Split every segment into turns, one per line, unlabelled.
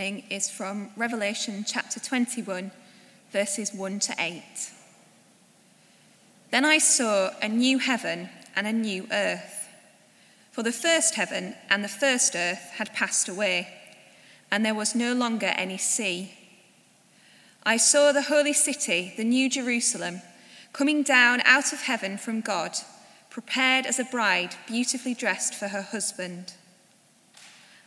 is from Revelation chapter 21, verses 1 to 8. Then I saw a new heaven and a new earth. For the first heaven and the first earth had passed away, and there was no longer any sea. I saw the holy city, the new Jerusalem, coming down out of heaven from God, prepared as a bride beautifully dressed for her husband.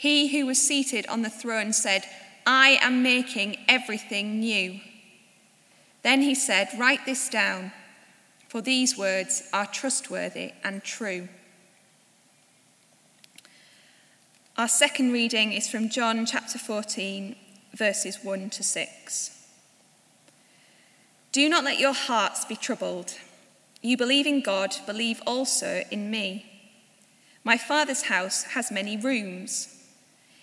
He who was seated on the throne said, I am making everything new. Then he said, Write this down, for these words are trustworthy and true. Our second reading is from John chapter 14, verses 1 to 6. Do not let your hearts be troubled. You believe in God, believe also in me. My Father's house has many rooms.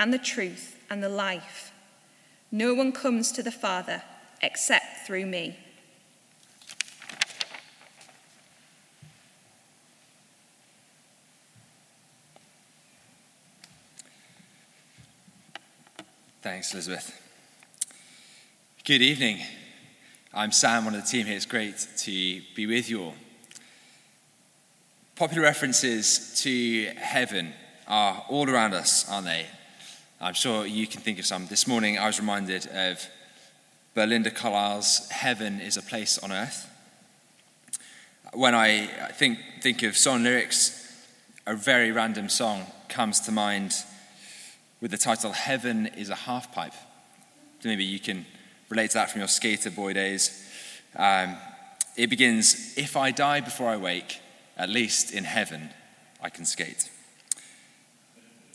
and the truth and the life. No one comes to the Father except through me.
Thanks, Elizabeth. Good evening. I'm Sam, one of the team here. It's great to be with you all. Popular references to heaven are all around us, aren't they? I'm sure you can think of some. This morning I was reminded of Belinda Carlisle's Heaven is a Place on Earth. When I think, think of song lyrics, a very random song comes to mind with the title Heaven is a Half Pipe. Maybe you can relate to that from your skater boy days. Um, it begins If I die before I wake, at least in heaven I can skate.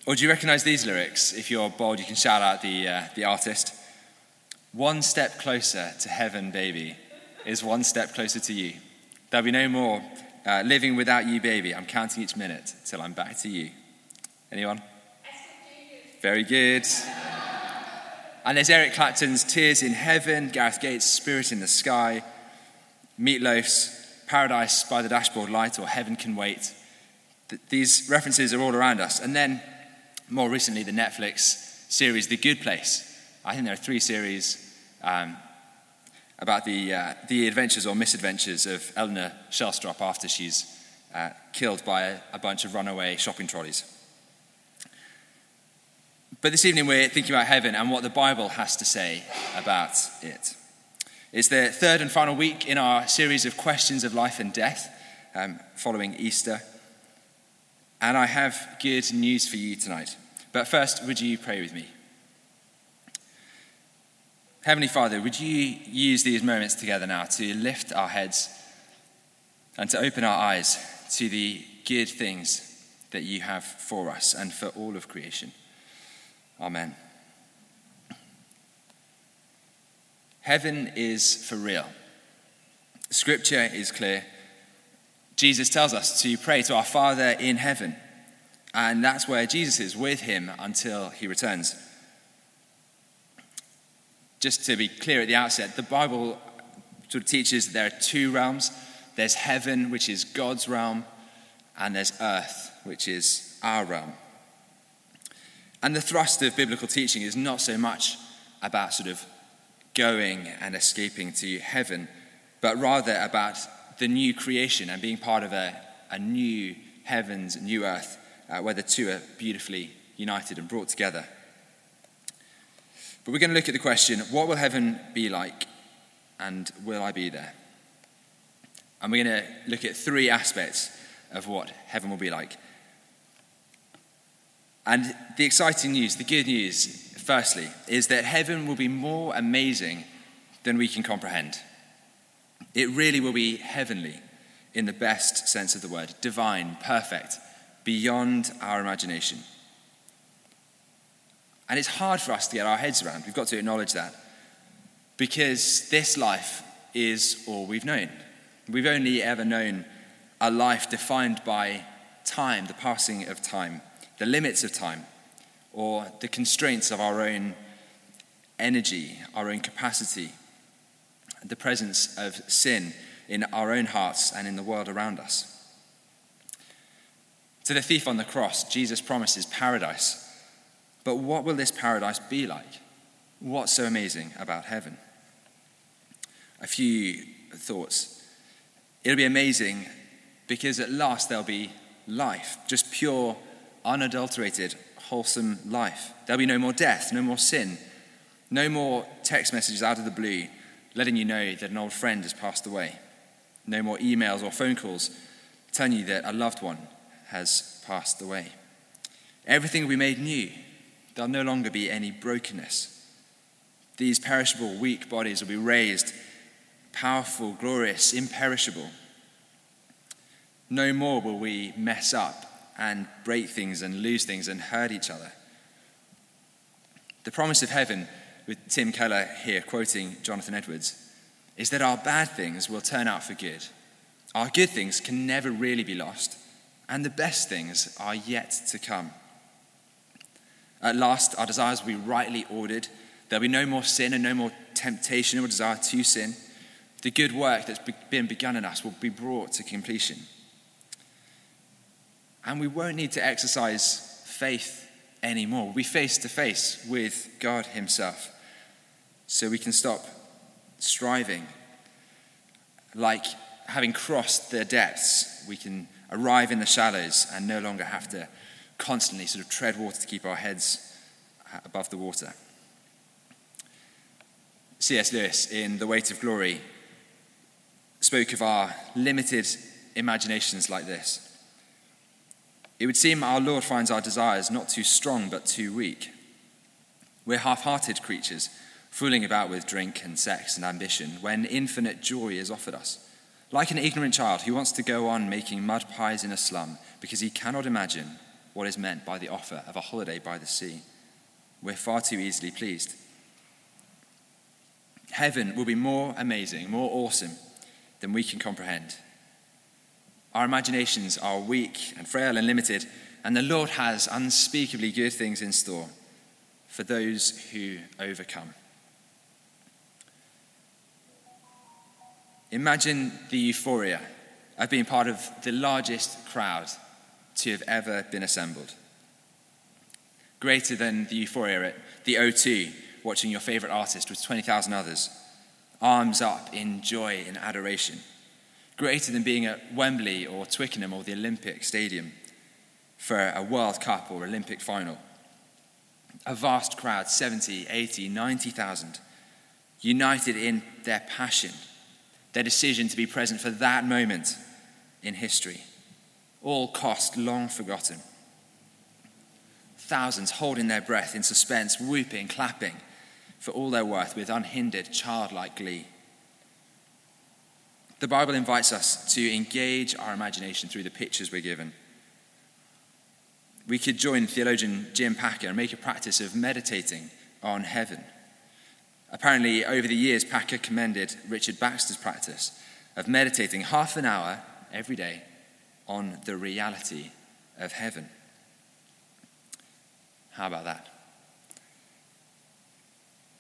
Or do you recognize these lyrics? If you're bold, you can shout out the, uh, the artist. One step closer to heaven, baby, is one step closer to you. There'll be no more uh, living without you, baby. I'm counting each minute till I'm back to you. Anyone? Very good. And there's Eric Clapton's Tears in Heaven, Gareth Gates' Spirit in the Sky, Meatloaf's Paradise by the Dashboard Light, or Heaven Can Wait. These references are all around us. And then more recently, the Netflix series The Good Place. I think there are three series um, about the, uh, the adventures or misadventures of Eleanor Shellstrop after she's uh, killed by a, a bunch of runaway shopping trolleys. But this evening, we're thinking about heaven and what the Bible has to say about it. It's the third and final week in our series of questions of life and death um, following Easter. And I have good news for you tonight. But first, would you pray with me? Heavenly Father, would you use these moments together now to lift our heads and to open our eyes to the good things that you have for us and for all of creation? Amen. Heaven is for real. Scripture is clear. Jesus tells us to pray to our Father in heaven. And that's where Jesus is with him until he returns. Just to be clear at the outset, the Bible sort of teaches that there are two realms there's heaven, which is God's realm, and there's earth, which is our realm. And the thrust of biblical teaching is not so much about sort of going and escaping to heaven, but rather about the new creation and being part of a, a new heavens, new earth, uh, where the two are beautifully united and brought together. But we're going to look at the question what will heaven be like, and will I be there? And we're going to look at three aspects of what heaven will be like. And the exciting news, the good news, firstly, is that heaven will be more amazing than we can comprehend. It really will be heavenly in the best sense of the word divine, perfect, beyond our imagination. And it's hard for us to get our heads around. We've got to acknowledge that. Because this life is all we've known. We've only ever known a life defined by time, the passing of time, the limits of time, or the constraints of our own energy, our own capacity, the presence of sin in our own hearts and in the world around us. To the thief on the cross, Jesus promises paradise. But what will this paradise be like? What's so amazing about heaven? A few thoughts. It'll be amazing because at last there'll be life, just pure, unadulterated, wholesome life. There'll be no more death, no more sin, no more text messages out of the blue letting you know that an old friend has passed away. No more emails or phone calls telling you that a loved one has passed away. Everything will be made new. There'll no longer be any brokenness. These perishable, weak bodies will be raised, powerful, glorious, imperishable. No more will we mess up and break things and lose things and hurt each other. The promise of heaven, with Tim Keller here quoting Jonathan Edwards, is that our bad things will turn out for good. Our good things can never really be lost, and the best things are yet to come. At last, our desires will be rightly ordered. There'll be no more sin and no more temptation or desire to sin. The good work that's been begun in us will be brought to completion. And we won't need to exercise faith anymore. We'll be face to face with God Himself. So we can stop striving. Like having crossed the depths, we can arrive in the shallows and no longer have to constantly sort of tread water to keep our heads uh, above the water. C.S. Lewis, in The Weight of Glory, spoke of our limited imaginations like this. It would seem our Lord finds our desires not too strong but too weak. We're half hearted creatures, fooling about with drink and sex and ambition when infinite joy is offered us. Like an ignorant child who wants to go on making mud pies in a slum because he cannot imagine what is meant by the offer of a holiday by the sea. We're far too easily pleased. Heaven will be more amazing, more awesome than we can comprehend. Our imaginations are weak and frail and limited, and the Lord has unspeakably good things in store for those who overcome. Imagine the euphoria of being part of the largest crowd to have ever been assembled. Greater than the euphoria at the O2, watching your favorite artist with 20,000 others, arms up in joy and adoration. Greater than being at Wembley or Twickenham or the Olympic Stadium for a World Cup or Olympic final. A vast crowd, 70, 80, 90,000, united in their passion, their decision to be present for that moment in history all cost long forgotten. Thousands holding their breath in suspense, whooping, clapping for all their worth with unhindered, childlike glee. The Bible invites us to engage our imagination through the pictures we're given. We could join theologian Jim Packer and make a practice of meditating on heaven. Apparently, over the years, Packer commended Richard Baxter's practice of meditating half an hour every day on the reality of heaven. How about that?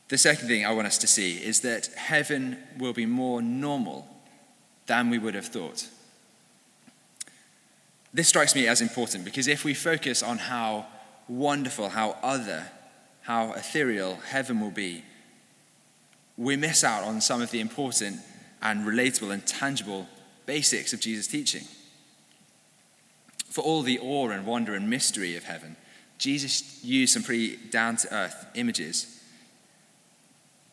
The second thing I want us to see is that heaven will be more normal than we would have thought. This strikes me as important because if we focus on how wonderful, how other, how ethereal heaven will be, we miss out on some of the important and relatable and tangible basics of Jesus' teaching. For all the awe and wonder and mystery of heaven, Jesus used some pretty down to earth images.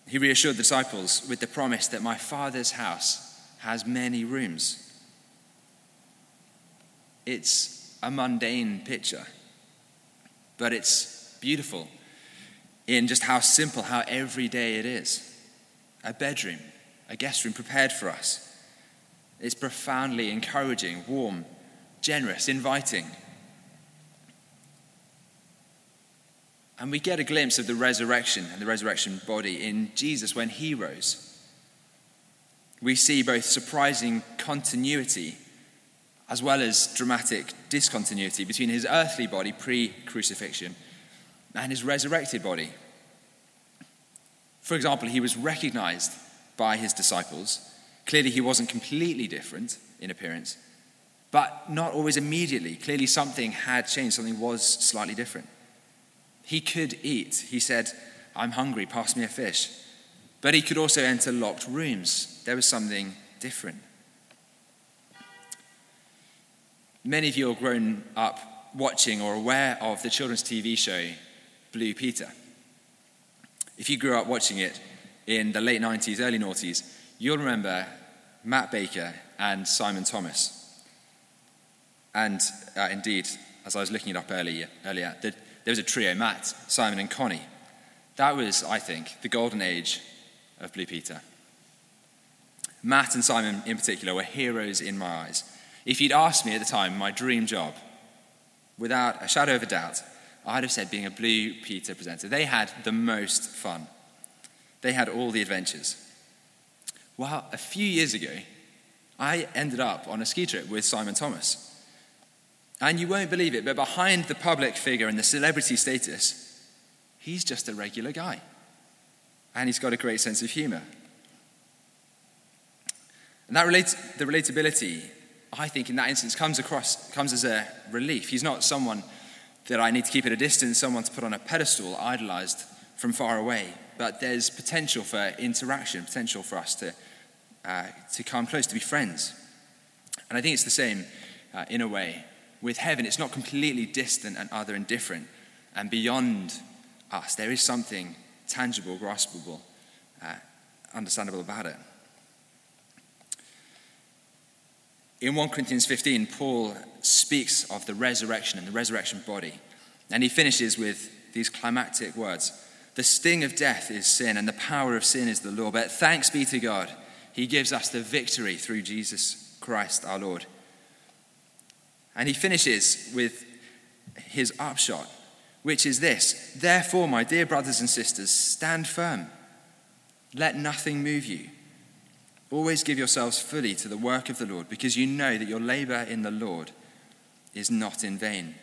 he reassured the disciples with the promise that my Father's house has many rooms. It's a mundane picture, but it's beautiful in just how simple, how everyday it is. A bedroom, a guest room prepared for us. It's profoundly encouraging, warm, generous, inviting. And we get a glimpse of the resurrection and the resurrection body in Jesus when he rose. We see both surprising continuity as well as dramatic discontinuity between his earthly body pre crucifixion and his resurrected body. For example, he was recognized by his disciples. Clearly, he wasn't completely different in appearance, but not always immediately. Clearly, something had changed, something was slightly different. He could eat. He said, I'm hungry, pass me a fish. But he could also enter locked rooms. There was something different. Many of you are grown up watching or aware of the children's TV show Blue Peter. If you grew up watching it in the late 90s, early noughties, you'll remember Matt Baker and Simon Thomas. And uh, indeed, as I was looking it up earlier, earlier the, there was a trio Matt, Simon, and Connie. That was, I think, the golden age of Blue Peter. Matt and Simon, in particular, were heroes in my eyes. If you'd asked me at the time my dream job, without a shadow of a doubt, I'd have said being a Blue Peter presenter. They had the most fun, they had all the adventures. Well, a few years ago, I ended up on a ski trip with Simon Thomas. And you won't believe it, but behind the public figure and the celebrity status, he's just a regular guy. And he's got a great sense of humor. And that relates, the relatability, I think, in that instance, comes across, comes as a relief. He's not someone that I need to keep at a distance, someone to put on a pedestal, idolized from far away. But there's potential for interaction, potential for us to, uh, to come close, to be friends. And I think it's the same uh, in a way with heaven, it's not completely distant and other and different and beyond us. There is something tangible, graspable, uh, understandable about it. In 1 Corinthians 15, Paul speaks of the resurrection and the resurrection body. And he finishes with these climactic words The sting of death is sin, and the power of sin is the law. But thanks be to God, he gives us the victory through Jesus Christ our Lord. And he finishes with his upshot, which is this Therefore, my dear brothers and sisters, stand firm. Let nothing move you. Always give yourselves fully to the work of the Lord, because you know that your labor in the Lord is not in vain.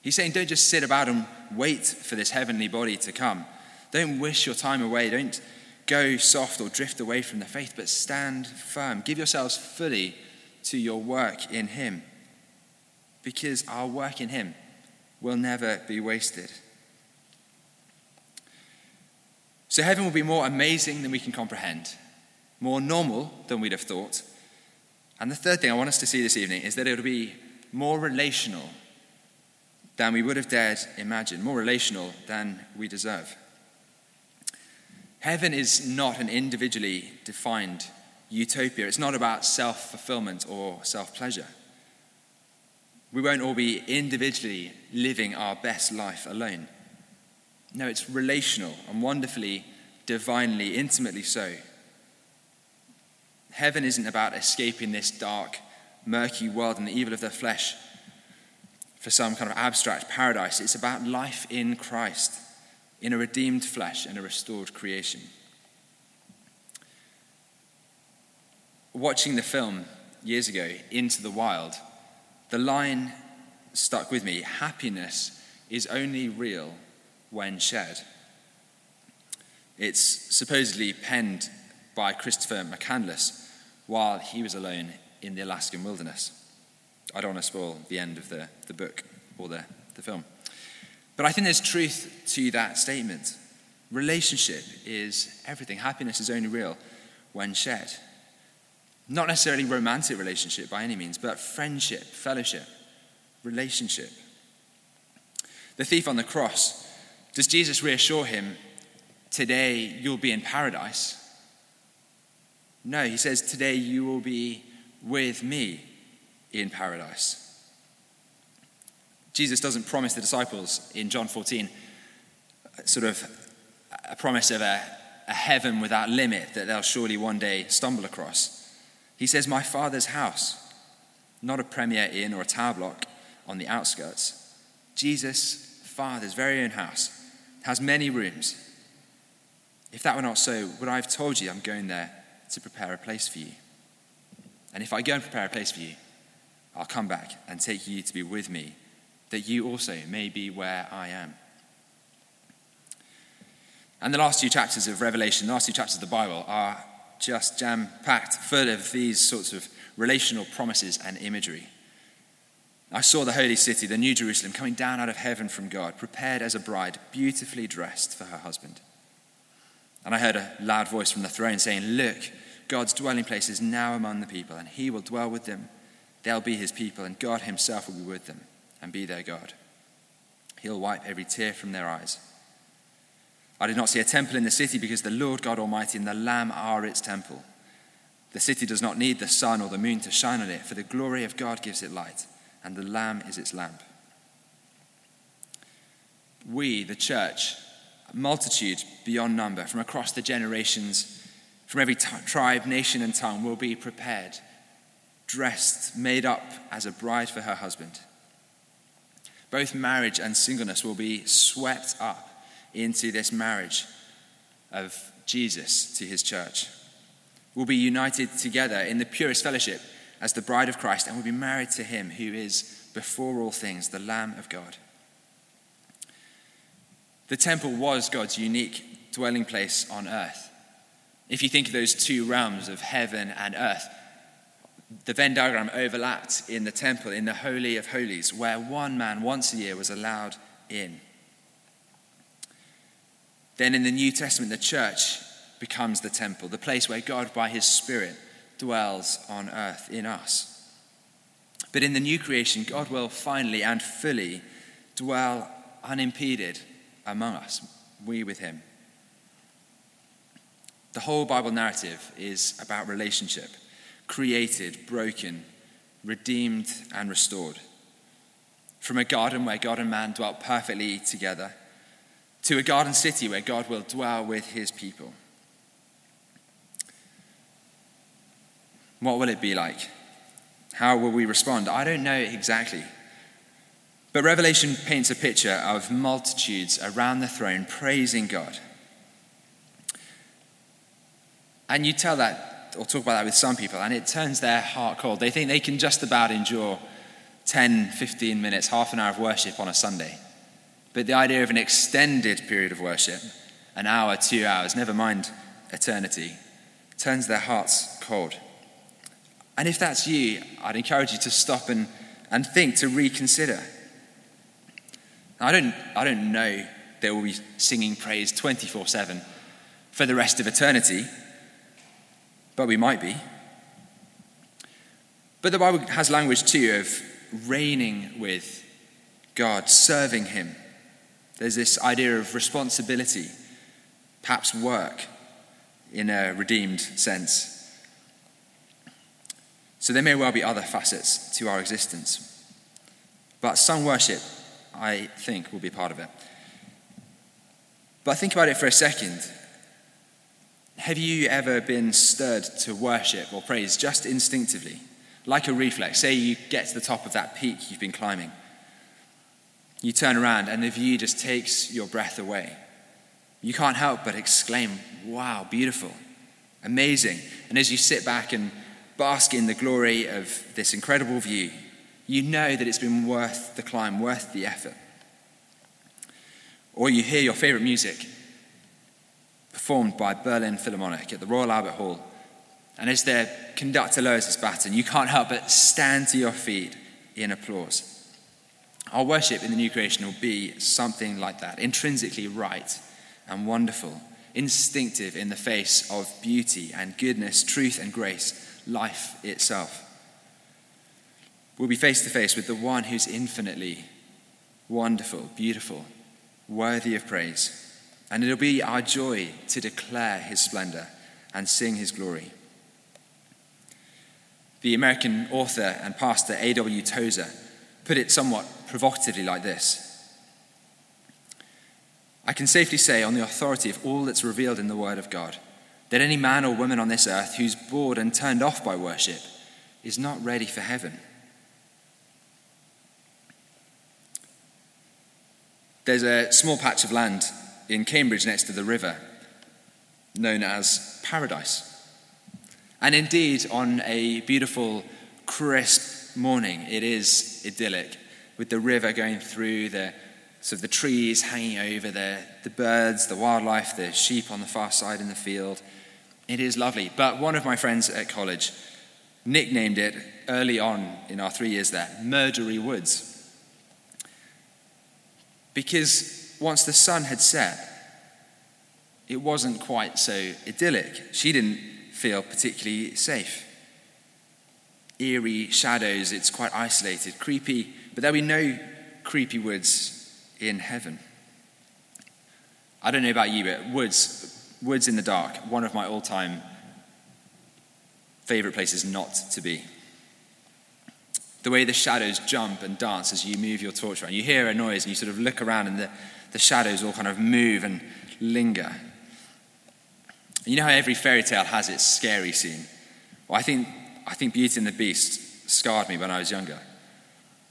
He's saying, don't just sit about and wait for this heavenly body to come. Don't wish your time away. Don't go soft or drift away from the faith, but stand firm. Give yourselves fully to your work in Him. Because our work in Him will never be wasted. So, heaven will be more amazing than we can comprehend, more normal than we'd have thought. And the third thing I want us to see this evening is that it'll be more relational than we would have dared imagine, more relational than we deserve. Heaven is not an individually defined utopia. It's not about self fulfillment or self pleasure. We won't all be individually living our best life alone. No, it's relational and wonderfully, divinely, intimately so. Heaven isn't about escaping this dark, murky world and the evil of the flesh for some kind of abstract paradise. It's about life in Christ, in a redeemed flesh and a restored creation. watching the film years ago, Into the Wild, the line stuck with me happiness is only real when shared. It's supposedly penned by Christopher McCandless while he was alone in the Alaskan wilderness. I don't want to spoil the end of the, the book or the, the film. But I think there's truth to that statement. Relationship is everything. Happiness is only real when shared. Not necessarily romantic relationship by any means, but friendship, fellowship, relationship. The thief on the cross, does Jesus reassure him today you'll be in paradise. No, he says, today you will be with me in paradise. Jesus doesn't promise the disciples in John 14 uh, sort of a promise of a, a heaven without limit that they'll surely one day stumble across. He says, My Father's house, not a premier inn or a tower block on the outskirts. Jesus' Father's very own house has many rooms. If that were not so, would I have told you I'm going there to prepare a place for you? And if I go and prepare a place for you, I'll come back and take you to be with me, that you also may be where I am. And the last two chapters of Revelation, the last two chapters of the Bible, are just jam packed full of these sorts of relational promises and imagery. I saw the holy city, the New Jerusalem, coming down out of heaven from God, prepared as a bride, beautifully dressed for her husband. And I heard a loud voice from the throne saying, Look, God's dwelling place is now among the people, and he will dwell with them. They'll be his people, and God himself will be with them and be their God. He'll wipe every tear from their eyes. I did not see a temple in the city because the Lord God Almighty and the Lamb are its temple. The city does not need the sun or the moon to shine on it, for the glory of God gives it light, and the Lamb is its lamp. We, the church, multitude beyond number, from across the generations, from every t- tribe, nation, and tongue, will be prepared, dressed, made up as a bride for her husband. Both marriage and singleness will be swept up into this marriage of Jesus to his church. We'll be united together in the purest fellowship as the bride of Christ, and we'll be married to him who is before all things the Lamb of God. The temple was God's unique dwelling place on earth. If you think of those two realms of heaven and earth, the Venn diagram overlapped in the temple, in the Holy of Holies, where one man once a year was allowed in. Then in the New Testament, the church becomes the temple, the place where God, by his Spirit, dwells on earth in us. But in the new creation, God will finally and fully dwell unimpeded among us, we with him. The whole Bible narrative is about relationship created, broken, redeemed, and restored. From a garden where God and man dwelt perfectly together to a garden city where God will dwell with his people. What will it be like? How will we respond? I don't know exactly. But Revelation paints a picture of multitudes around the throne praising God. And you tell that or talk about that with some people, and it turns their heart cold. They think they can just about endure 10, 15 minutes, half an hour of worship on a Sunday. But the idea of an extended period of worship, an hour, two hours, never mind eternity, turns their hearts cold. And if that's you, I'd encourage you to stop and, and think, to reconsider. I don't, I don't know that we'll be singing praise 24 7 for the rest of eternity, but we might be. But the Bible has language too of reigning with God, serving Him. There's this idea of responsibility, perhaps work in a redeemed sense. So there may well be other facets to our existence. But sung worship, I think, will be part of it. But think about it for a second. Have you ever been stirred to worship or praise just instinctively, like a reflex? Say you get to the top of that peak you've been climbing you turn around and the view just takes your breath away. You can't help but exclaim, Wow, beautiful, amazing. And as you sit back and bask in the glory of this incredible view, you know that it's been worth the climb, worth the effort. Or you hear your favorite music performed by Berlin Philharmonic at the Royal Albert Hall. And as their conductor lowers his baton, you can't help but stand to your feet in applause. Our worship in the new creation will be something like that intrinsically right and wonderful, instinctive in the face of beauty and goodness, truth and grace, life itself. We'll be face to face with the one who's infinitely wonderful, beautiful, worthy of praise, And it'll be our joy to declare his splendor and sing his glory. The American author and pastor A.W. Tozer put it somewhat provocatively like this I can safely say, on the authority of all that's revealed in the Word of God, that any man or woman on this earth who's bored and turned off by worship is not ready for heaven. There's a small patch of land in Cambridge next to the river known as Paradise. And indeed, on a beautiful, crisp morning, it is idyllic with the river going through, the, of the trees hanging over, the, the birds, the wildlife, the sheep on the far side in the field. It is lovely. But one of my friends at college nicknamed it early on in our three years there Murdery Woods. Because once the sun had set, it wasn't quite so idyllic. She didn't feel particularly safe. Eerie shadows, it's quite isolated, creepy, but there'll be no creepy woods in heaven. I don't know about you, but woods, woods in the dark, one of my all time favorite places not to be. The way the shadows jump and dance as you move your torch around. You hear a noise and you sort of look around and the, the shadows all kind of move and linger. You know how every fairy tale has its scary scene? Well, I think, I think Beauty and the Beast scarred me when I was younger.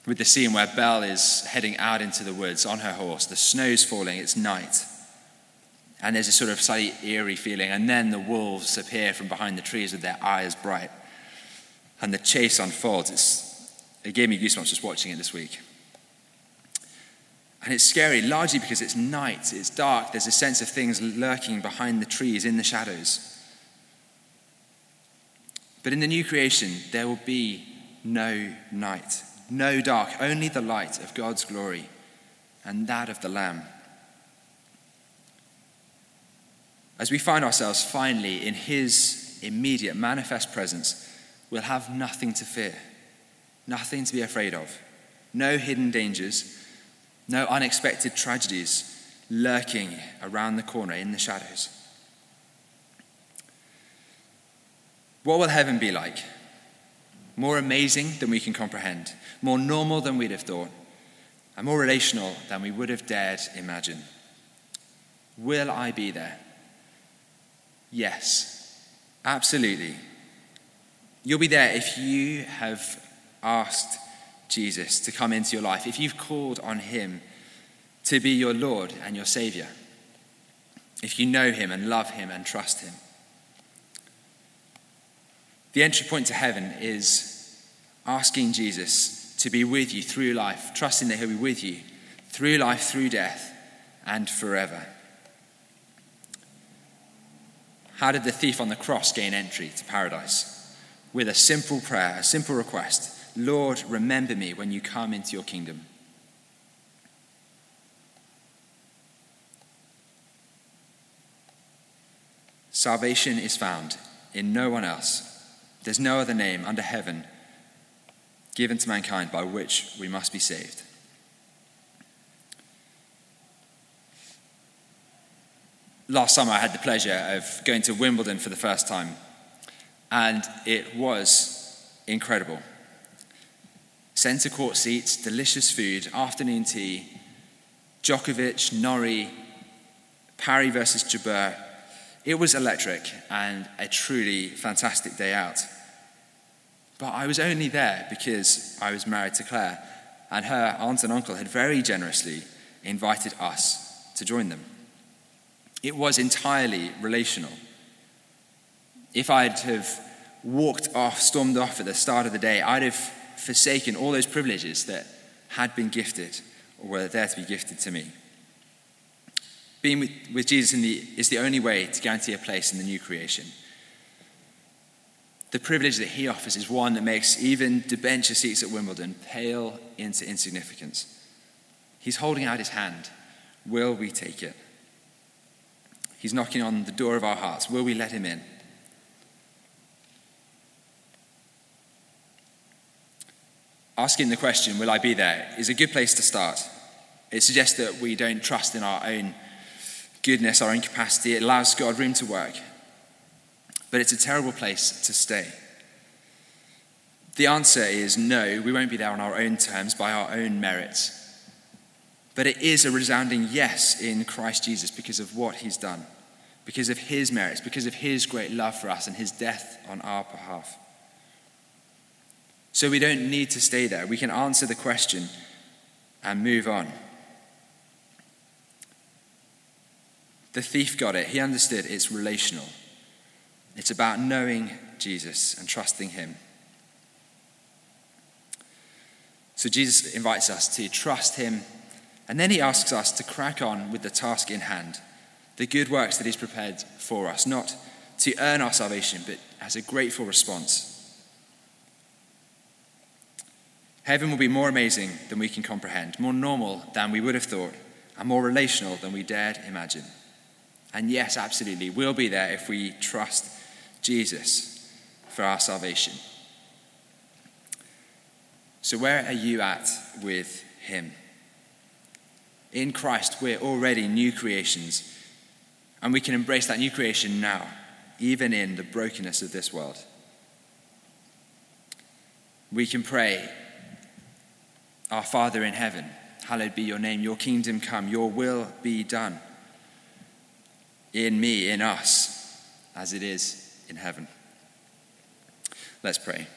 With the scene where Belle is heading out into the woods on her horse, the snow's falling, it's night. And there's a sort of slightly eerie feeling, and then the wolves appear from behind the trees with their eyes bright. And the chase unfolds. It's, it gave me goosebumps just watching it this week. And it's scary, largely because it's night, it's dark, there's a sense of things lurking behind the trees in the shadows. But in the new creation, there will be no night, no dark, only the light of God's glory and that of the Lamb. As we find ourselves finally in His immediate, manifest presence, we'll have nothing to fear, nothing to be afraid of, no hidden dangers no unexpected tragedies lurking around the corner in the shadows. What will heaven be like? More amazing than we can comprehend, more normal than we'd have thought, and more relational than we would have dared imagine. Will I be there? Yes, absolutely. You'll be there if you have asked Jesus to come into your life, if you've called on him to be your Lord and your Savior, if you know him and love him and trust him. The entry point to heaven is asking Jesus to be with you through life, trusting that he'll be with you through life, through death, and forever. How did the thief on the cross gain entry to paradise? With a simple prayer, a simple request Lord, remember me when you come into your kingdom. Salvation is found in no one else. There's no other name under heaven given to mankind by which we must be saved. Last summer, I had the pleasure of going to Wimbledon for the first time, and it was incredible. Centre court seats, delicious food, afternoon tea, Djokovic, Norrie, Parry versus Jabeur. It was electric and a truly fantastic day out. But I was only there because I was married to Claire, and her aunt and uncle had very generously invited us to join them. It was entirely relational. If I'd have walked off, stormed off at the start of the day, I'd have forsaken all those privileges that had been gifted or were there to be gifted to me. Being with, with Jesus the, is the only way to guarantee a place in the new creation. The privilege that he offers is one that makes even debenture seats at Wimbledon pale into insignificance. He's holding out his hand. Will we take it? He's knocking on the door of our hearts. Will we let him in? Asking the question, Will I be there? is a good place to start. It suggests that we don't trust in our own goodness, our own capacity. It allows God room to work. But it's a terrible place to stay. The answer is no, we won't be there on our own terms, by our own merits. But it is a resounding yes in Christ Jesus because of what he's done, because of his merits, because of his great love for us and his death on our behalf. So we don't need to stay there. We can answer the question and move on. The thief got it. He understood it's relational. It's about knowing Jesus and trusting him. So Jesus invites us to trust him, and then he asks us to crack on with the task in hand, the good works that he's prepared for us, not to earn our salvation, but as a grateful response. Heaven will be more amazing than we can comprehend, more normal than we would have thought, and more relational than we dared imagine. And yes, absolutely, we'll be there if we trust Jesus for our salvation. So, where are you at with Him? In Christ, we're already new creations, and we can embrace that new creation now, even in the brokenness of this world. We can pray, Our Father in heaven, hallowed be your name, your kingdom come, your will be done in me, in us, as it is in heaven. Let's pray.